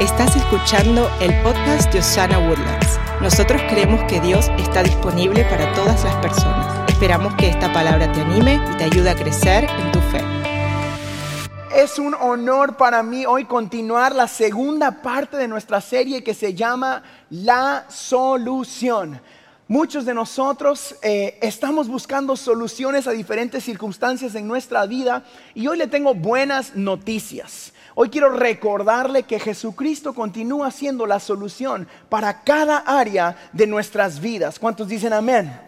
Estás escuchando el podcast de Osana Woodlands. Nosotros creemos que Dios está disponible para todas las personas. Esperamos que esta palabra te anime y te ayude a crecer en tu fe. Es un honor para mí hoy continuar la segunda parte de nuestra serie que se llama La Solución. Muchos de nosotros eh, estamos buscando soluciones a diferentes circunstancias en nuestra vida y hoy le tengo buenas noticias. Hoy quiero recordarle que Jesucristo continúa siendo la solución para cada área de nuestras vidas. ¿Cuántos dicen amén?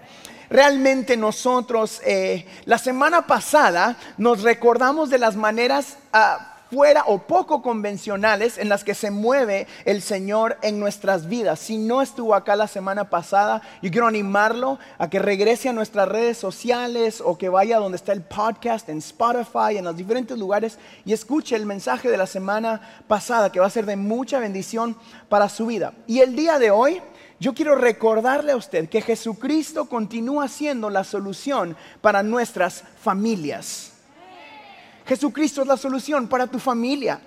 Realmente nosotros eh, la semana pasada nos recordamos de las maneras... Ah, fuera o poco convencionales en las que se mueve el Señor en nuestras vidas. Si no estuvo acá la semana pasada, yo quiero animarlo a que regrese a nuestras redes sociales o que vaya donde está el podcast, en Spotify, en los diferentes lugares y escuche el mensaje de la semana pasada que va a ser de mucha bendición para su vida. Y el día de hoy... Yo quiero recordarle a usted que Jesucristo continúa siendo la solución para nuestras familias. Jesucristo es la solución para tu familia.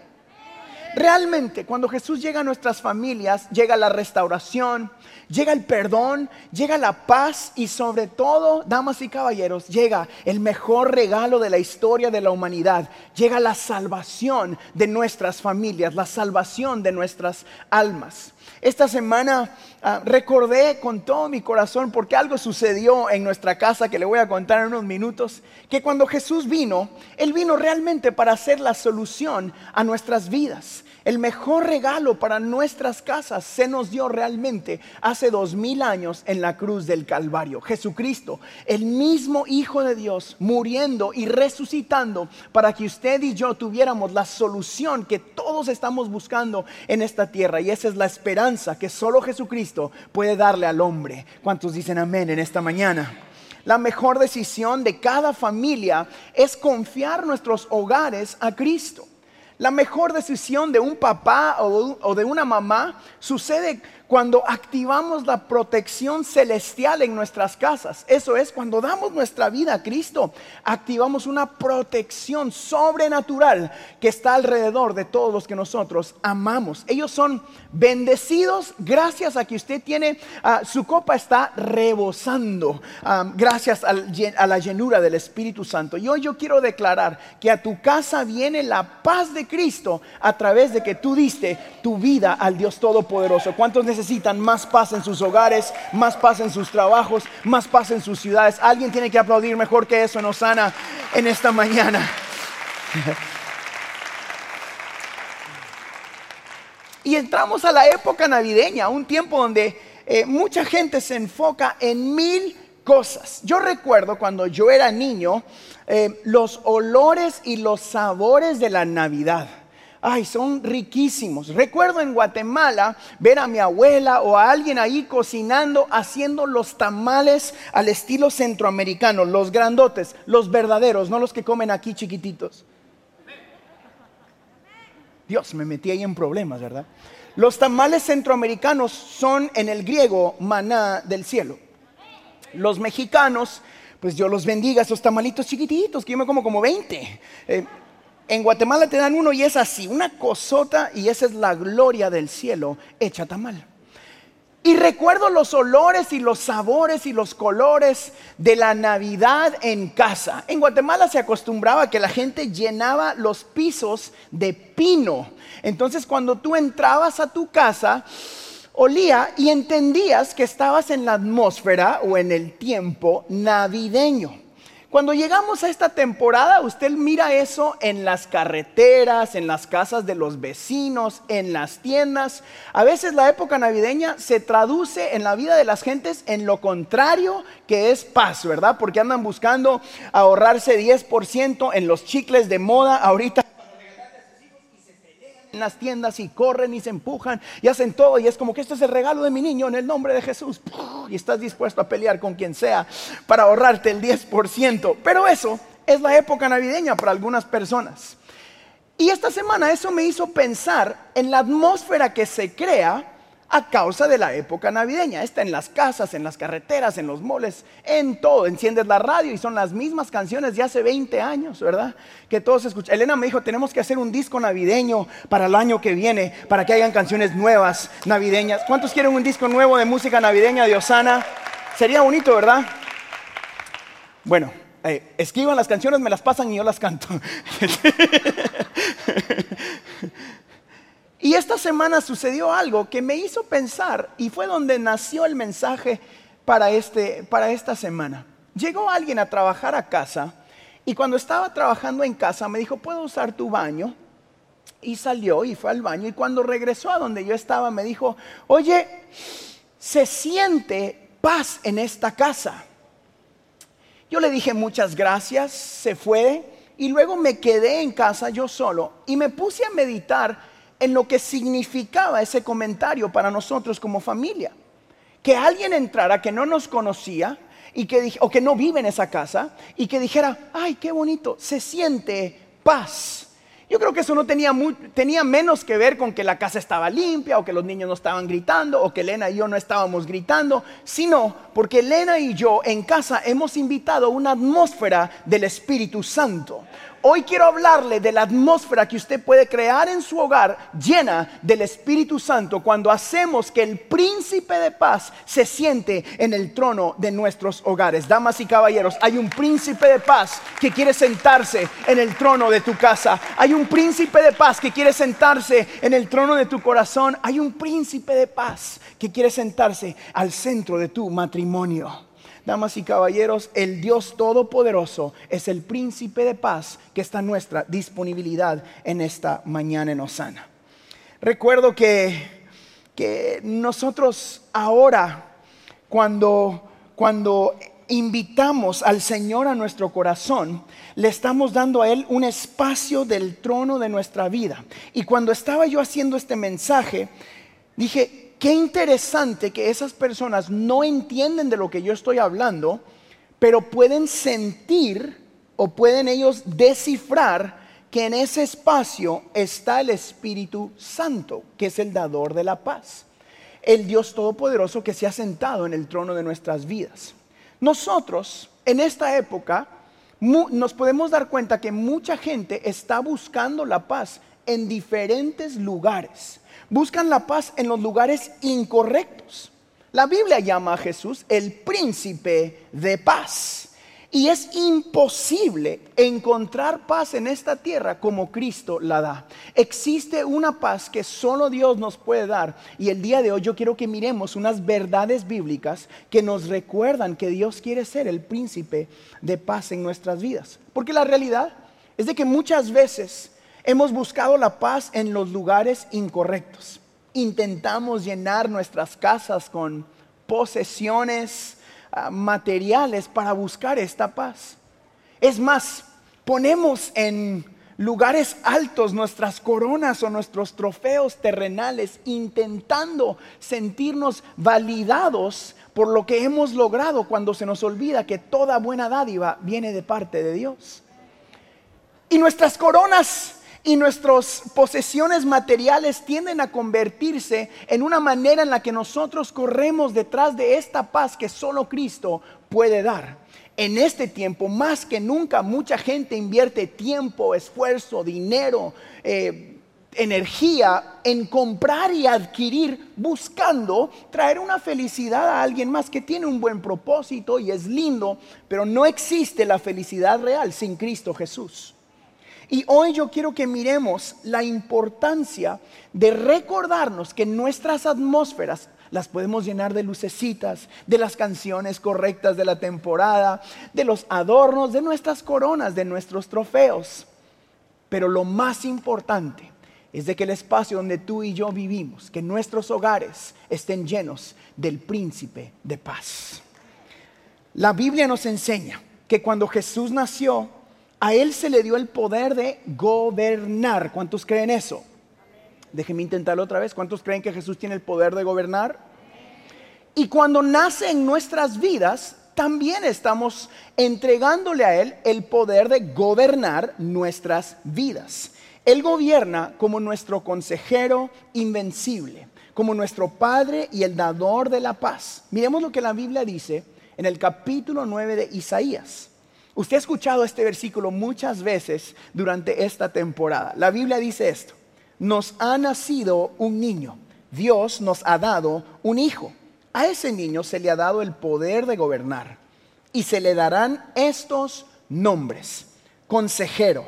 Realmente, cuando Jesús llega a nuestras familias, llega la restauración, llega el perdón, llega la paz y sobre todo, damas y caballeros, llega el mejor regalo de la historia de la humanidad. Llega la salvación de nuestras familias, la salvación de nuestras almas. Esta semana ah, recordé con todo mi corazón porque algo sucedió en nuestra casa que le voy a contar en unos minutos, que cuando Jesús vino, Él vino realmente para hacer la solución a nuestras vidas. El mejor regalo para nuestras casas se nos dio realmente hace dos mil años en la cruz del Calvario. Jesucristo, el mismo Hijo de Dios, muriendo y resucitando para que usted y yo tuviéramos la solución que todos estamos buscando en esta tierra. Y esa es la esperanza que solo Jesucristo puede darle al hombre. ¿Cuántos dicen amén en esta mañana? La mejor decisión de cada familia es confiar nuestros hogares a Cristo. La mejor decisión de un papá o de una mamá sucede cuando activamos la protección celestial en nuestras casas. Eso es cuando damos nuestra vida a Cristo, activamos una protección sobrenatural que está alrededor de todos los que nosotros amamos. Ellos son bendecidos gracias a que usted tiene, ah, su copa está rebosando ah, gracias a la llenura del Espíritu Santo. Y hoy yo quiero declarar que a tu casa viene la paz de Cristo a través de que tú diste tu vida al Dios Todopoderoso. ¿Cuántos necesitan? Necesitan más paz en sus hogares, más paz en sus trabajos, más paz en sus ciudades. Alguien tiene que aplaudir mejor que eso en en esta mañana. Y entramos a la época navideña, un tiempo donde eh, mucha gente se enfoca en mil cosas. Yo recuerdo cuando yo era niño, eh, los olores y los sabores de la Navidad ay, son riquísimos. Recuerdo en Guatemala ver a mi abuela o a alguien ahí cocinando, haciendo los tamales al estilo centroamericano, los grandotes, los verdaderos, no los que comen aquí chiquititos. Dios, me metí ahí en problemas, ¿verdad? Los tamales centroamericanos son en el griego maná del cielo. Los mexicanos, pues yo los bendiga, esos tamalitos chiquititos, que yo me como como 20. En Guatemala te dan uno y es así, una cosota y esa es la gloria del cielo hecha tamal. Y recuerdo los olores y los sabores y los colores de la Navidad en casa. En Guatemala se acostumbraba que la gente llenaba los pisos de pino. Entonces cuando tú entrabas a tu casa, olía y entendías que estabas en la atmósfera o en el tiempo navideño. Cuando llegamos a esta temporada, usted mira eso en las carreteras, en las casas de los vecinos, en las tiendas. A veces la época navideña se traduce en la vida de las gentes en lo contrario que es paz, ¿verdad? Porque andan buscando ahorrarse 10% en los chicles de moda ahorita en las tiendas y corren y se empujan y hacen todo y es como que este es el regalo de mi niño en el nombre de Jesús y estás dispuesto a pelear con quien sea para ahorrarte el 10%. Pero eso es la época navideña para algunas personas. Y esta semana eso me hizo pensar en la atmósfera que se crea a causa de la época navideña. Está en las casas, en las carreteras, en los moles, en todo. Enciendes la radio y son las mismas canciones de hace 20 años, ¿verdad? Que todos escuchan. Elena me dijo, tenemos que hacer un disco navideño para el año que viene, para que hayan canciones nuevas, navideñas. ¿Cuántos quieren un disco nuevo de música navideña de Osana? Sería bonito, ¿verdad? Bueno, eh, escriban las canciones, me las pasan y yo las canto. Y esta semana sucedió algo que me hizo pensar y fue donde nació el mensaje para, este, para esta semana. Llegó alguien a trabajar a casa y cuando estaba trabajando en casa me dijo, ¿puedo usar tu baño? Y salió y fue al baño y cuando regresó a donde yo estaba me dijo, oye, se siente paz en esta casa. Yo le dije muchas gracias, se fue y luego me quedé en casa yo solo y me puse a meditar en lo que significaba ese comentario para nosotros como familia. Que alguien entrara que no nos conocía y que o que no vive en esa casa y que dijera, ay, qué bonito, se siente paz. Yo creo que eso no tenía, tenía menos que ver con que la casa estaba limpia o que los niños no estaban gritando o que Elena y yo no estábamos gritando, sino porque Elena y yo en casa hemos invitado una atmósfera del Espíritu Santo. Hoy quiero hablarle de la atmósfera que usted puede crear en su hogar llena del Espíritu Santo cuando hacemos que el príncipe de paz se siente en el trono de nuestros hogares. Damas y caballeros, hay un príncipe de paz que quiere sentarse en el trono de tu casa. Hay un príncipe de paz que quiere sentarse en el trono de tu corazón. Hay un príncipe de paz que quiere sentarse al centro de tu matrimonio. Damas y caballeros, el Dios Todopoderoso es el príncipe de paz que está en nuestra disponibilidad en esta mañana en Osana. Recuerdo que, que nosotros ahora, cuando, cuando invitamos al Señor a nuestro corazón, le estamos dando a Él un espacio del trono de nuestra vida. Y cuando estaba yo haciendo este mensaje, dije, Qué interesante que esas personas no entienden de lo que yo estoy hablando, pero pueden sentir o pueden ellos descifrar que en ese espacio está el Espíritu Santo, que es el dador de la paz. El Dios Todopoderoso que se ha sentado en el trono de nuestras vidas. Nosotros, en esta época, nos podemos dar cuenta que mucha gente está buscando la paz en diferentes lugares buscan la paz en los lugares incorrectos. La Biblia llama a Jesús el príncipe de paz. Y es imposible encontrar paz en esta tierra como Cristo la da. Existe una paz que solo Dios nos puede dar. Y el día de hoy yo quiero que miremos unas verdades bíblicas que nos recuerdan que Dios quiere ser el príncipe de paz en nuestras vidas. Porque la realidad es de que muchas veces Hemos buscado la paz en los lugares incorrectos. Intentamos llenar nuestras casas con posesiones ah, materiales para buscar esta paz. Es más, ponemos en lugares altos nuestras coronas o nuestros trofeos terrenales, intentando sentirnos validados por lo que hemos logrado cuando se nos olvida que toda buena dádiva viene de parte de Dios. Y nuestras coronas y nuestras posesiones materiales tienden a convertirse en una manera en la que nosotros corremos detrás de esta paz que solo Cristo puede dar. En este tiempo, más que nunca, mucha gente invierte tiempo, esfuerzo, dinero, eh, energía en comprar y adquirir buscando traer una felicidad a alguien más que tiene un buen propósito y es lindo, pero no existe la felicidad real sin Cristo Jesús. Y hoy yo quiero que miremos la importancia de recordarnos que nuestras atmósferas las podemos llenar de lucecitas, de las canciones correctas de la temporada, de los adornos, de nuestras coronas, de nuestros trofeos. Pero lo más importante es de que el espacio donde tú y yo vivimos, que nuestros hogares estén llenos del príncipe de paz. La Biblia nos enseña que cuando Jesús nació, a él se le dio el poder de gobernar. ¿Cuántos creen eso? Déjenme intentarlo otra vez. ¿Cuántos creen que Jesús tiene el poder de gobernar? Y cuando nace en nuestras vidas, también estamos entregándole a Él el poder de gobernar nuestras vidas. Él gobierna como nuestro consejero invencible, como nuestro Padre y el dador de la paz. Miremos lo que la Biblia dice en el capítulo 9 de Isaías. Usted ha escuchado este versículo muchas veces durante esta temporada. La Biblia dice esto, nos ha nacido un niño, Dios nos ha dado un hijo. A ese niño se le ha dado el poder de gobernar y se le darán estos nombres. Consejero,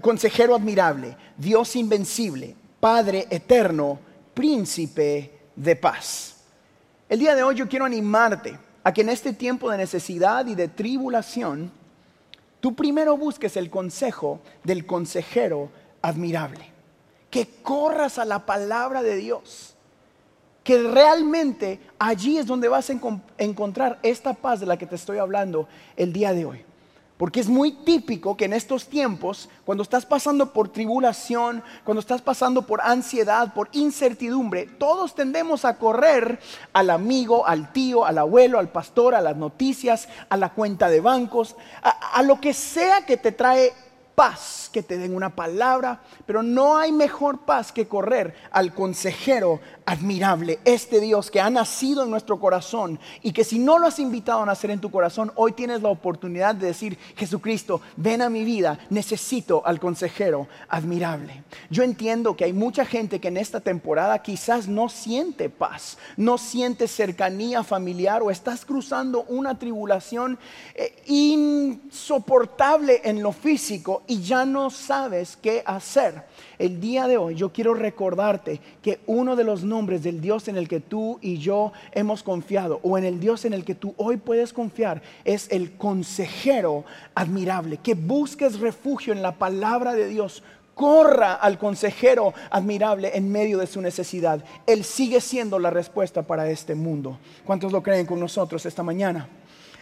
consejero admirable, Dios invencible, Padre eterno, príncipe de paz. El día de hoy yo quiero animarte a que en este tiempo de necesidad y de tribulación, tú primero busques el consejo del consejero admirable. Que corras a la palabra de Dios. Que realmente allí es donde vas a encontrar esta paz de la que te estoy hablando el día de hoy. Porque es muy típico que en estos tiempos, cuando estás pasando por tribulación, cuando estás pasando por ansiedad, por incertidumbre, todos tendemos a correr al amigo, al tío, al abuelo, al pastor, a las noticias, a la cuenta de bancos, a, lo que sea que te trae paz, que te den una palabra, pero no hay mejor paz que correr al consejero admirable, este Dios que ha nacido en nuestro corazón y que si no lo has invitado a nacer en tu corazón, hoy tienes la oportunidad de decir, Jesucristo, ven a mi vida, necesito al consejero admirable. Yo entiendo que hay mucha gente que en esta temporada quizás no siente paz, no siente cercanía familiar o estás cruzando una tribulación eh, insoportable en lo físico y ya no sabes qué hacer. El día de hoy yo quiero recordarte que uno de los nombres del Dios en el que tú y yo hemos confiado o en el Dios en el que tú hoy puedes confiar es el consejero admirable. Que busques refugio en la palabra de Dios corra al consejero admirable en medio de su necesidad. Él sigue siendo la respuesta para este mundo. ¿Cuántos lo creen con nosotros esta mañana?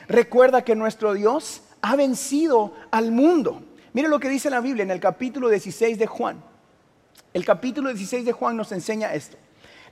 Recuerda que nuestro Dios ha vencido al mundo. Mire lo que dice la Biblia en el capítulo 16 de Juan. El capítulo 16 de Juan nos enseña esto.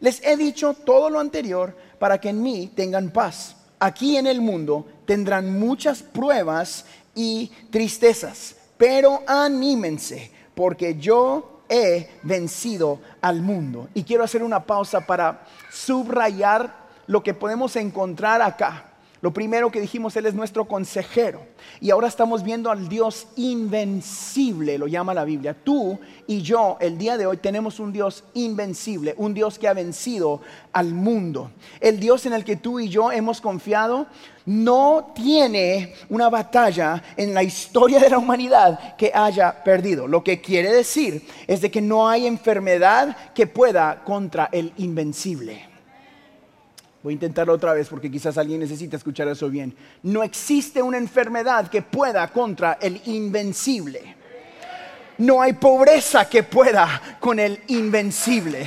Les he dicho todo lo anterior para que en mí tengan paz. Aquí en el mundo tendrán muchas pruebas y tristezas, pero anímense, porque yo he vencido al mundo. Y quiero hacer una pausa para subrayar lo que podemos encontrar acá. Lo primero que dijimos, Él es nuestro consejero. Y ahora estamos viendo al Dios invencible, lo llama la Biblia. Tú y yo, el día de hoy, tenemos un Dios invencible, un Dios que ha vencido al mundo. El Dios en el que tú y yo hemos confiado no tiene una batalla en la historia de la humanidad que haya perdido. Lo que quiere decir es de que no hay enfermedad que pueda contra el invencible. Voy a intentarlo otra vez porque quizás alguien necesita escuchar eso bien. No existe una enfermedad que pueda contra el invencible. No hay pobreza que pueda con el invencible.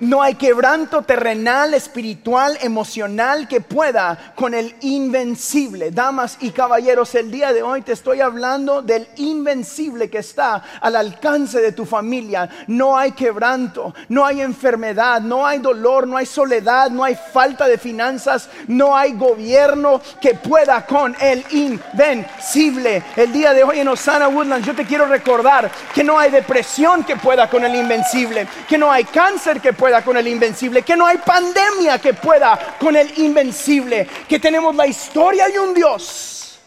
No hay quebranto terrenal, espiritual, emocional que pueda con el invencible. Damas y caballeros, el día de hoy te estoy hablando del invencible que está al alcance de tu familia. No hay quebranto, no hay enfermedad, no hay dolor, no hay soledad, no hay falta de finanzas, no hay gobierno que pueda con el invencible. El día de hoy en Osana Woodlands yo te quiero recordar que no hay depresión que pueda con el invencible, que no hay cáncer que pueda con el invencible, que no hay pandemia que pueda con el invencible, que tenemos la historia y un Dios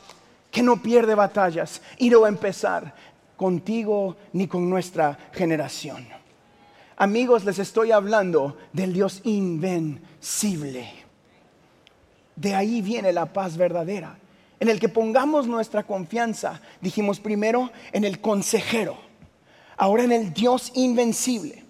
que no pierde batallas y no va a empezar contigo ni con nuestra generación. Amigos, les estoy hablando del Dios invencible. De ahí viene la paz verdadera, en el que pongamos nuestra confianza. Dijimos primero en el consejero, ahora en el Dios invencible.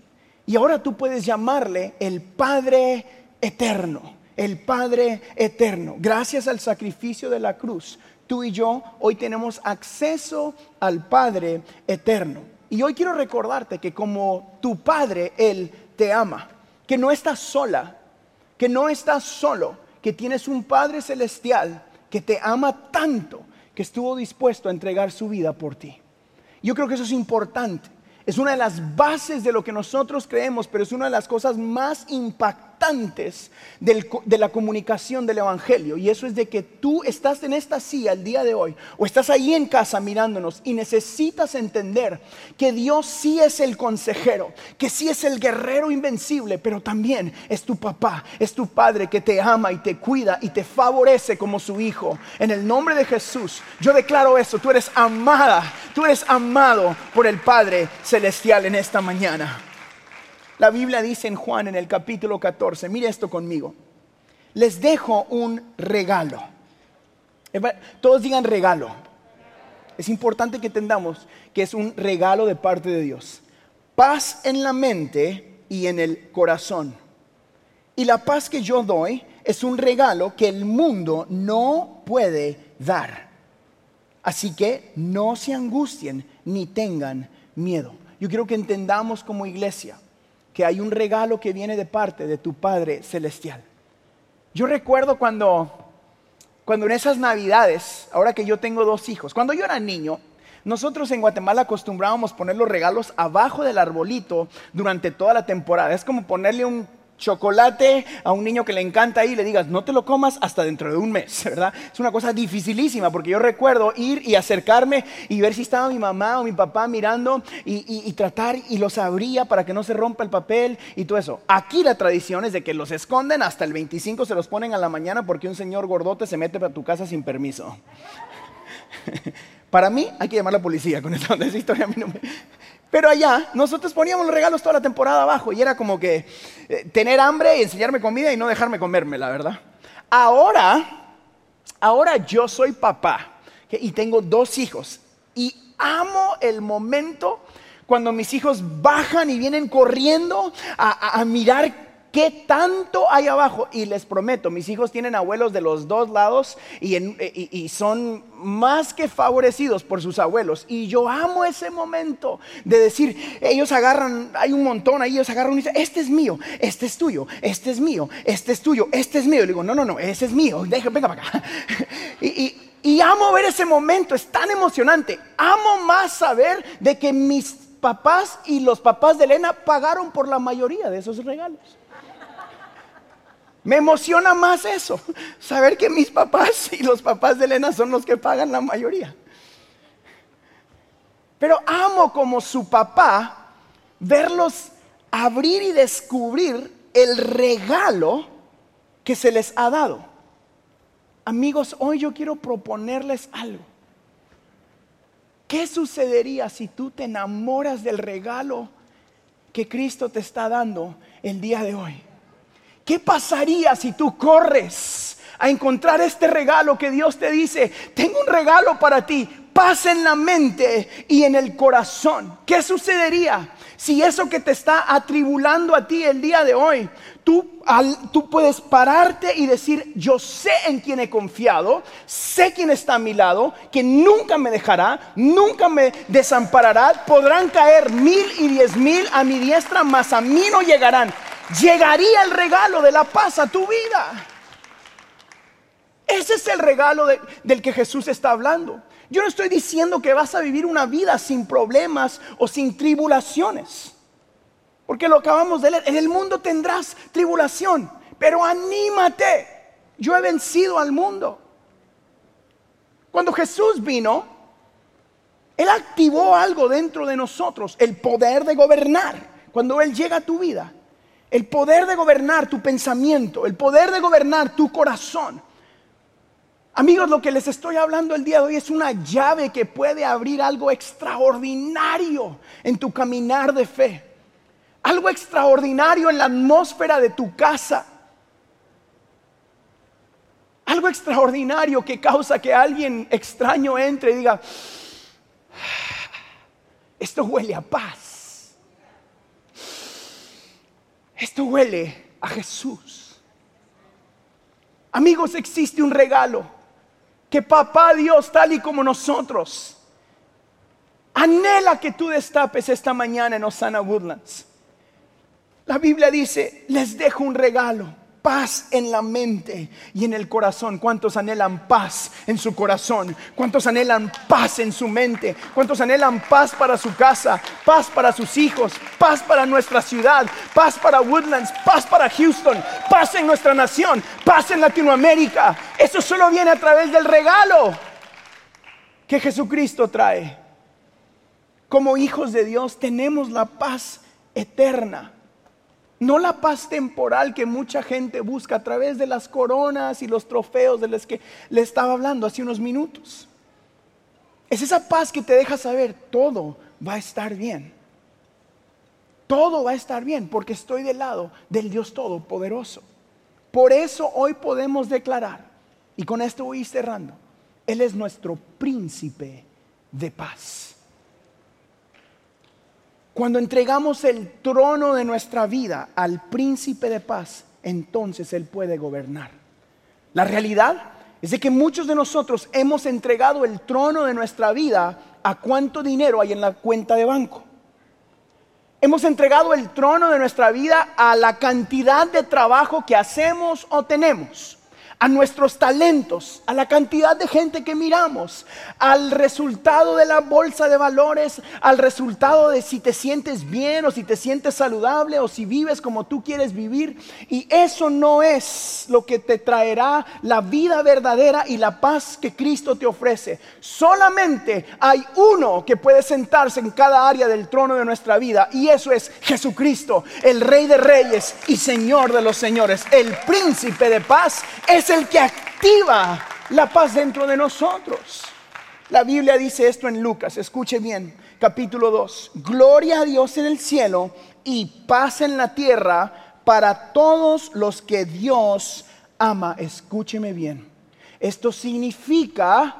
Y ahora tú puedes llamarle el Padre Eterno, el Padre Eterno. Gracias al sacrificio de la cruz, tú y yo hoy tenemos acceso al Padre Eterno. Y hoy quiero recordarte que como tu Padre, Él te ama, que no estás sola, que no estás solo, que tienes un Padre Celestial que te ama tanto que estuvo dispuesto a entregar su vida por ti. Yo creo que eso es importante. Es una de las bases de lo que nosotros creemos, pero es una de las cosas más impactantes importantes de la comunicación del Evangelio. Y eso es de que tú estás en esta silla el día de hoy o estás ahí en casa mirándonos y necesitas entender que Dios sí es el consejero, que sí es el guerrero invencible, pero también es tu papá, es tu padre que te ama y te cuida y te favorece como su hijo. En el nombre de Jesús, yo declaro eso, tú eres amada, tú eres amado por el Padre Celestial en esta mañana. La Biblia dice en Juan en el capítulo 14, mire esto conmigo, les dejo un regalo. Todos digan regalo. Es importante que entendamos que es un regalo de parte de Dios. Paz en la mente y en el corazón. Y la paz que yo doy es un regalo que el mundo no puede dar. Así que no se angustien ni tengan miedo. Yo quiero que entendamos como iglesia que hay un regalo que viene de parte de tu Padre Celestial. Yo recuerdo cuando, cuando en esas navidades, ahora que yo tengo dos hijos, cuando yo era niño, nosotros en Guatemala acostumbrábamos poner los regalos abajo del arbolito durante toda la temporada. Es como ponerle un chocolate a un niño que le encanta y le digas, no te lo comas hasta dentro de un mes, ¿verdad? Es una cosa dificilísima porque yo recuerdo ir y acercarme y ver si estaba mi mamá o mi papá mirando y, tratar y los abría para que no se rompa el papel y todo eso. Aquí la tradición es de que los esconden hasta el 25, se los ponen a la mañana porque un señor gordote se mete a tu casa sin permiso. Para mí hay que llamar a la policía con esa, historia. A mí no me... Pero allá nosotros poníamos los regalos toda la temporada abajo y era como que eh, tener hambre y enseñarme comida y no dejarme comerme, la verdad. Ahora, ahora yo soy papá y tengo dos hijos y amo el momento cuando mis hijos bajan y vienen corriendo a, a mirar ¿Qué tanto hay abajo? Y les prometo, mis hijos tienen abuelos de los dos lados y, son más que favorecidos por sus abuelos. Y yo amo ese momento de decir, ellos agarran, hay un montón ahí, ellos agarran y dicen, este es mío, este es tuyo, este es mío, este es tuyo, este es mío. Y le digo, no, no, no, ese es mío, venga para acá. y amo ver ese momento, es tan emocionante. Amo más saber de que mis papás y los papás de Elena pagaron por la mayoría de esos regalos. Me emociona más eso, saber que mis papás y los papás de Elena son los que pagan la mayoría. Pero amo como su papá verlos abrir y descubrir el regalo que se les ha dado. Amigos, hoy yo quiero proponerles algo. ¿Qué sucedería si tú te enamoras del regalo que Cristo te está dando el día de hoy? ¿Qué pasaría si tú corres a encontrar este regalo que Dios te dice? Tengo un regalo para ti, paz en la mente y en el corazón. ¿Qué sucedería si eso que te está atribulando a ti el día de hoy, tú, tú puedes pararte y decir, yo sé en quién he confiado, sé quién está a mi lado, que nunca me dejará, nunca me desamparará, podrán caer mil y diez mil a mi diestra, mas a mí no llegarán llegaría el regalo de la paz a tu vida. Ese es el regalo del que Jesús está hablando. Yo no estoy diciendo que vas a vivir una vida sin problemas o sin tribulaciones. Porque lo acabamos de leer. En el mundo tendrás tribulación. Pero anímate. Yo he vencido al mundo. Cuando Jesús vino, Él activó algo dentro de nosotros. El poder de gobernar. Cuando Él llega a tu vida el poder de gobernar tu pensamiento, el poder de gobernar tu corazón. Amigos, lo que les estoy hablando el día de hoy es una llave que puede abrir algo extraordinario en tu caminar de fe. Algo extraordinario en la atmósfera de tu casa. Algo extraordinario que causa que alguien extraño entre y diga, ah, esto huele a paz. Esto huele a Jesús. Amigos, existe un regalo que papá Dios, tal y como nosotros, anhela que tú destapes esta mañana en Osana Woodlands. La Biblia dice, les dejo un regalo. Paz en la mente y en el corazón. ¿Cuántos anhelan paz en su corazón? ¿Cuántos anhelan paz en su mente? ¿Cuántos anhelan paz para su casa? Paz para sus hijos, paz para nuestra ciudad, paz para Woodlands, paz para Houston, paz en nuestra nación, paz en Latinoamérica. Eso solo viene a través del regalo que Jesucristo trae. Como hijos de Dios tenemos la paz eterna no la paz temporal que mucha gente busca a través de las coronas y los trofeos de los que le estaba hablando hace unos minutos. Es esa paz que te deja saber todo va a estar bien. Todo va a estar bien porque estoy del lado del Dios Todopoderoso. Por eso hoy podemos declarar, y con esto voy cerrando, Él es nuestro príncipe de paz. Cuando entregamos el trono de nuestra vida al príncipe de paz, entonces Él puede gobernar. La realidad es de que muchos de nosotros hemos entregado el trono de nuestra vida a cuánto dinero hay en la cuenta de banco. Hemos entregado el trono de nuestra vida a la cantidad de trabajo que hacemos o tenemos a nuestros talentos, a la cantidad de gente que miramos, al resultado de la bolsa de valores, al resultado de si te sientes bien o si te sientes saludable o si vives como tú quieres vivir. Y eso no es lo que te traerá la vida verdadera y la paz que Cristo te ofrece. Solamente hay uno que puede sentarse en cada área del trono de nuestra vida y eso es Jesucristo, el Rey de Reyes y Señor de los Señores, el príncipe de paz. El que activa la paz dentro de nosotros. La Biblia dice esto en Lucas, escuche bien, capítulo 2. Gloria a Dios en el cielo y paz en la tierra para todos los que Dios ama. Escúcheme bien. Esto significa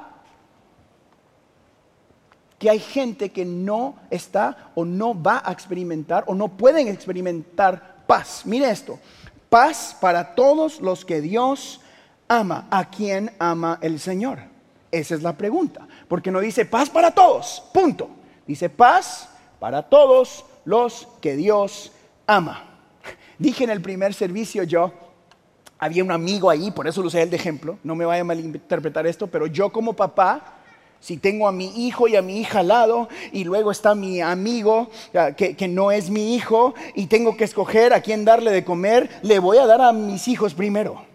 que hay gente que no está o no va a experimentar o no pueden experimentar paz. Mire esto, paz para todos los que Dios ama? ¿A quién ama el Señor? Esa es la pregunta. Porque no dice paz para todos, punto. Dice paz para todos los que Dios ama. Dije en el primer servicio yo, había un amigo ahí, por eso lo usé el de ejemplo, no me vaya a malinterpretar esto, pero yo como papá, si tengo a mi hijo y a mi hija al lado y luego está mi amigo que, que, no es mi hijo y tengo que escoger a quién darle de comer, le voy a dar a mis hijos primero.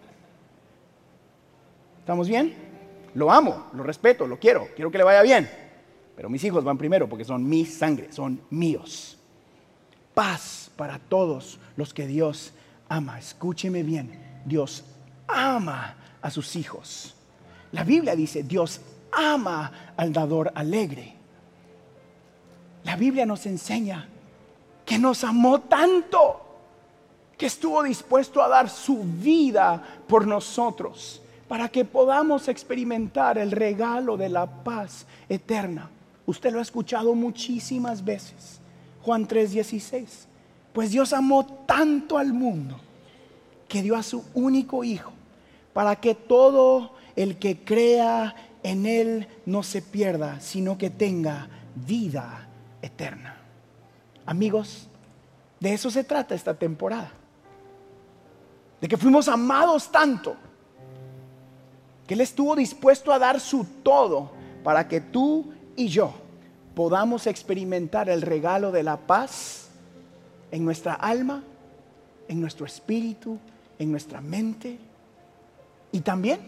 ¿Estamos bien? Lo amo, lo respeto, lo quiero, quiero que le vaya bien. Pero mis hijos van primero porque son mi sangre, son míos. Paz para todos los que Dios ama. Escúcheme bien, Dios ama a sus hijos. La Biblia dice, Dios ama al dador alegre. La Biblia nos enseña que nos amó tanto, que estuvo dispuesto a dar su vida por nosotros para que podamos experimentar el regalo de la paz eterna. Usted lo ha escuchado muchísimas veces. Juan 3:16. Pues Dios amó tanto al mundo que dio a su único Hijo para que todo el que crea en Él no se pierda, sino que tenga vida eterna. Amigos, de eso se trata esta temporada. De que fuimos amados tanto que Él estuvo dispuesto a dar su todo para que tú y yo podamos experimentar el regalo de la paz en nuestra alma, en nuestro espíritu, en nuestra mente y también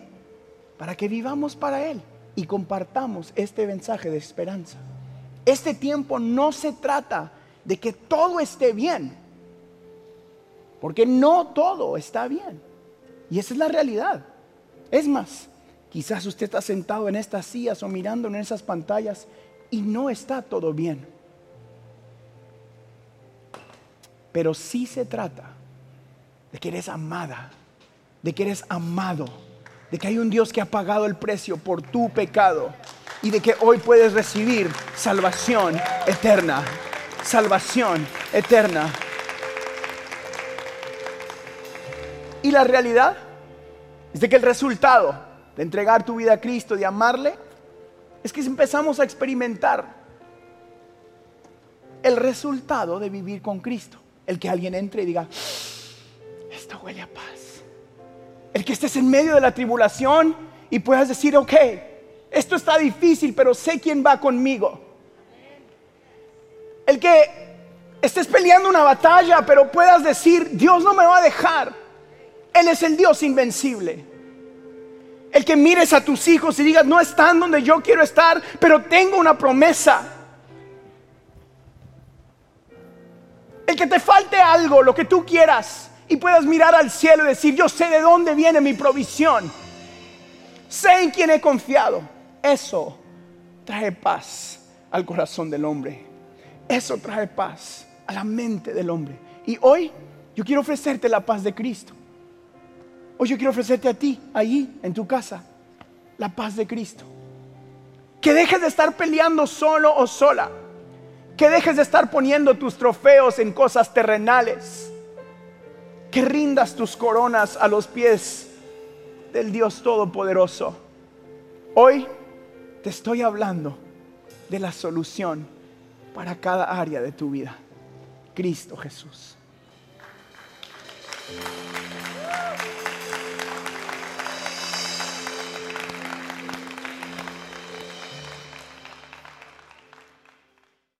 para que vivamos para Él y compartamos este mensaje de esperanza. Este tiempo no se trata de que todo esté bien, porque no todo está bien. Y esa es la realidad. Es más, Quizás usted está sentado en estas sillas o mirando en esas pantallas y no está todo bien. Pero sí se trata de que eres amada, de que eres amado, de que hay un Dios que ha pagado el precio por tu pecado y de que hoy puedes recibir salvación eterna, salvación eterna. Y la realidad es de que el resultado entregar tu vida a Cristo, de amarle, es que empezamos a experimentar el resultado de vivir con Cristo. El que alguien entre y diga, esto huele a paz. El que estés en medio de la tribulación y puedas decir, ok, esto está difícil, pero sé quién va conmigo. El que estés peleando una batalla, pero puedas decir, Dios no me va a dejar. Él es el Dios invencible. El que mires a tus hijos y digas, no están donde yo quiero estar, pero tengo una promesa. El que te falte algo, lo que tú quieras, y puedas mirar al cielo y decir, yo sé de dónde viene mi provisión. Sé en quién he confiado. Eso trae paz al corazón del hombre. Eso trae paz a la mente del hombre. Y hoy yo quiero ofrecerte la paz de Cristo. Hoy yo quiero ofrecerte a ti, allí, en tu casa, la paz de Cristo. Que dejes de estar peleando solo o sola. Que dejes de estar poniendo tus trofeos en cosas terrenales. Que rindas tus coronas a los pies del Dios Todopoderoso. Hoy te estoy hablando de la solución para cada área de tu vida. Cristo Jesús.